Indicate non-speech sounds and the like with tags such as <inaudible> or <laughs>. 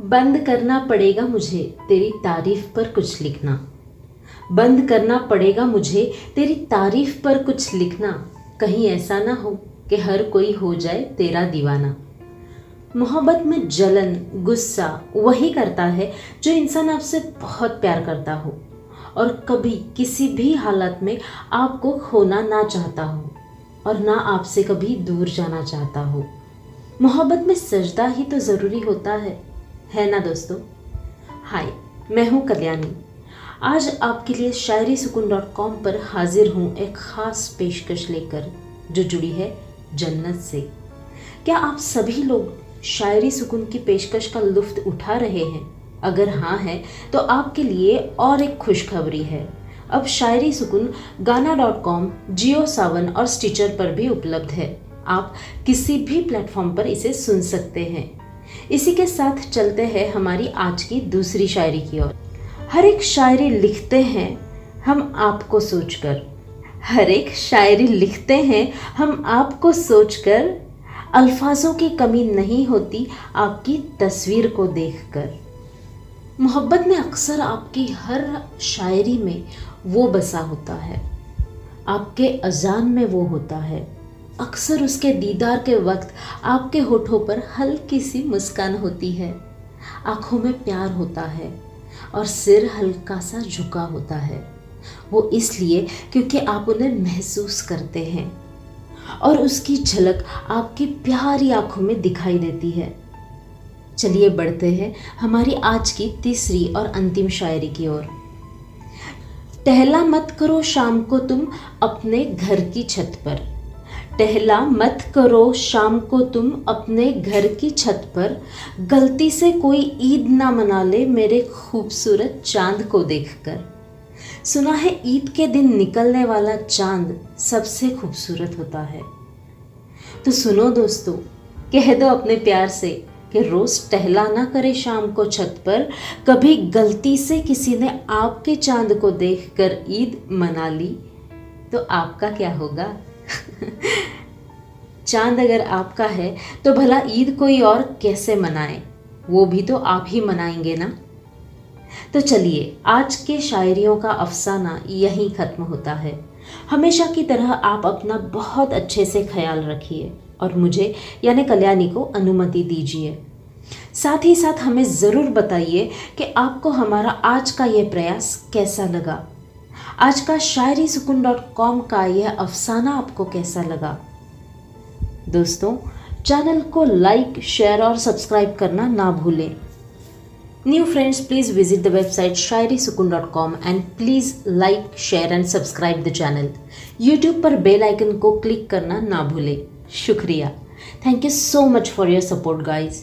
बंद करना पड़ेगा मुझे, तेरी तारीफ़ पर कुछ लिखना। बंद करना पड़ेगा मुझे, तेरी तारीफ़ पर कुछ लिखना। कहीं ऐसा ना हो कि हर कोई हो जाए तेरा दीवाना। मोहब्बत में जलन, गुस्सा, वही करता है जो इंसान आपसे बहुत प्यार करता हो। और कभी किसी भी हालत में आपको खोना ना चाहता हो और ना आपसे कभी दूर जाना चाहता हो। मोहब्बत में सजदा ही तो ज़रूरी होता है। है ना दोस्तों? हाय, मैं हूँ कल्याणी। आज आपके लिए शायरी सुकून डॉट कॉम पर हाजिर हूँ एक ख़ास पेशकश लेकर, जो जुड़ी है जन्नत से। क्या आप सभी लोग शायरी सुकून की पेशकश का लुफ्त उठा रहे हैं? अगर हाँ है तो आपके लिए और एक खुशखबरी है। अब शायरी सुकून गाना डॉट कॉम, जियो सावन और स्टिचर पर भी उपलब्ध है। आप किसी भी प्लेटफॉर्म पर इसे सुन सकते हैं। इसी के साथ चलते हैं हमारी आज की दूसरी शायरी की ओर। हर एक शायरी लिखते हैं, हम आपको सोचकर। हर एक शायरी लिखते हैं, हम आपको सोचकर। अल्फाजों की कमी नहीं होती आपकी तस्वीर को देखकर। मोहब्बत में अक्सर आपकी हर शायरी में वो बसा होता है, आपके अजान में वो होता है। अक्सर उसके दीदार के वक्त आपके होठों पर हल्की सी मुस्कान होती है। आँखों में प्यार होता है और सिर हल्का सा झुका होता है। वो इसलिए क्योंकि आप उन्हें महसूस करते हैं और उसकी झलक आपकी प्यारी आँखों में दिखाई देती है। चलिए बढ़ते हैं हमारी आज की तीसरी और अंतिम शायरी की ओर। टहला मत करो शाम को तुम अपने घर की छत पर। टहला मत करो शाम को तुम अपने घर की छत पर। गलती से कोई ईद ना मना ले मेरे खूबसूरत चाँद को देखकर। सुना है ईद के दिन निकलने वाला चाँद सबसे खूबसूरत होता है। तो सुनो दोस्तों, कह दो अपने प्यार से कि रोज़ टहला ना करे शाम को छत पर। कभी गलती से किसी ने आपके चाँद को देखकर ईद मना ली तो आपका क्या होगा? <laughs> चाँद अगर आपका है तो भला ईद कोई और कैसे मनाए? वो भी तो आप ही मनाएँगे ना? तो चलिए, आज के शायरियों का अफसाना यहीं ख़त्म होता है। हमेशा की तरह आप अपना बहुत अच्छे से ख्याल रखिए और मुझे, यानी कल्याणी को अनुमति दीजिए। साथ ही साथ हमें ज़रूर बताइए कि आपको हमारा आज का ये प्रयास कैसा लगा। आज का शायरी सुकून डॉट कॉम का यह अफसाना आपको कैसा लगा? दोस्तों, चैनल को लाइक, शेयर और सब्सक्राइब करना ना भूलें। New friends, please visit the website Shayari Sukoon dot com and please like, share and subscribe the channel. YouTube पर बेल आइकन को क्लिक करना ना भूलें। शुक्रिया। Thank you so much for your support guys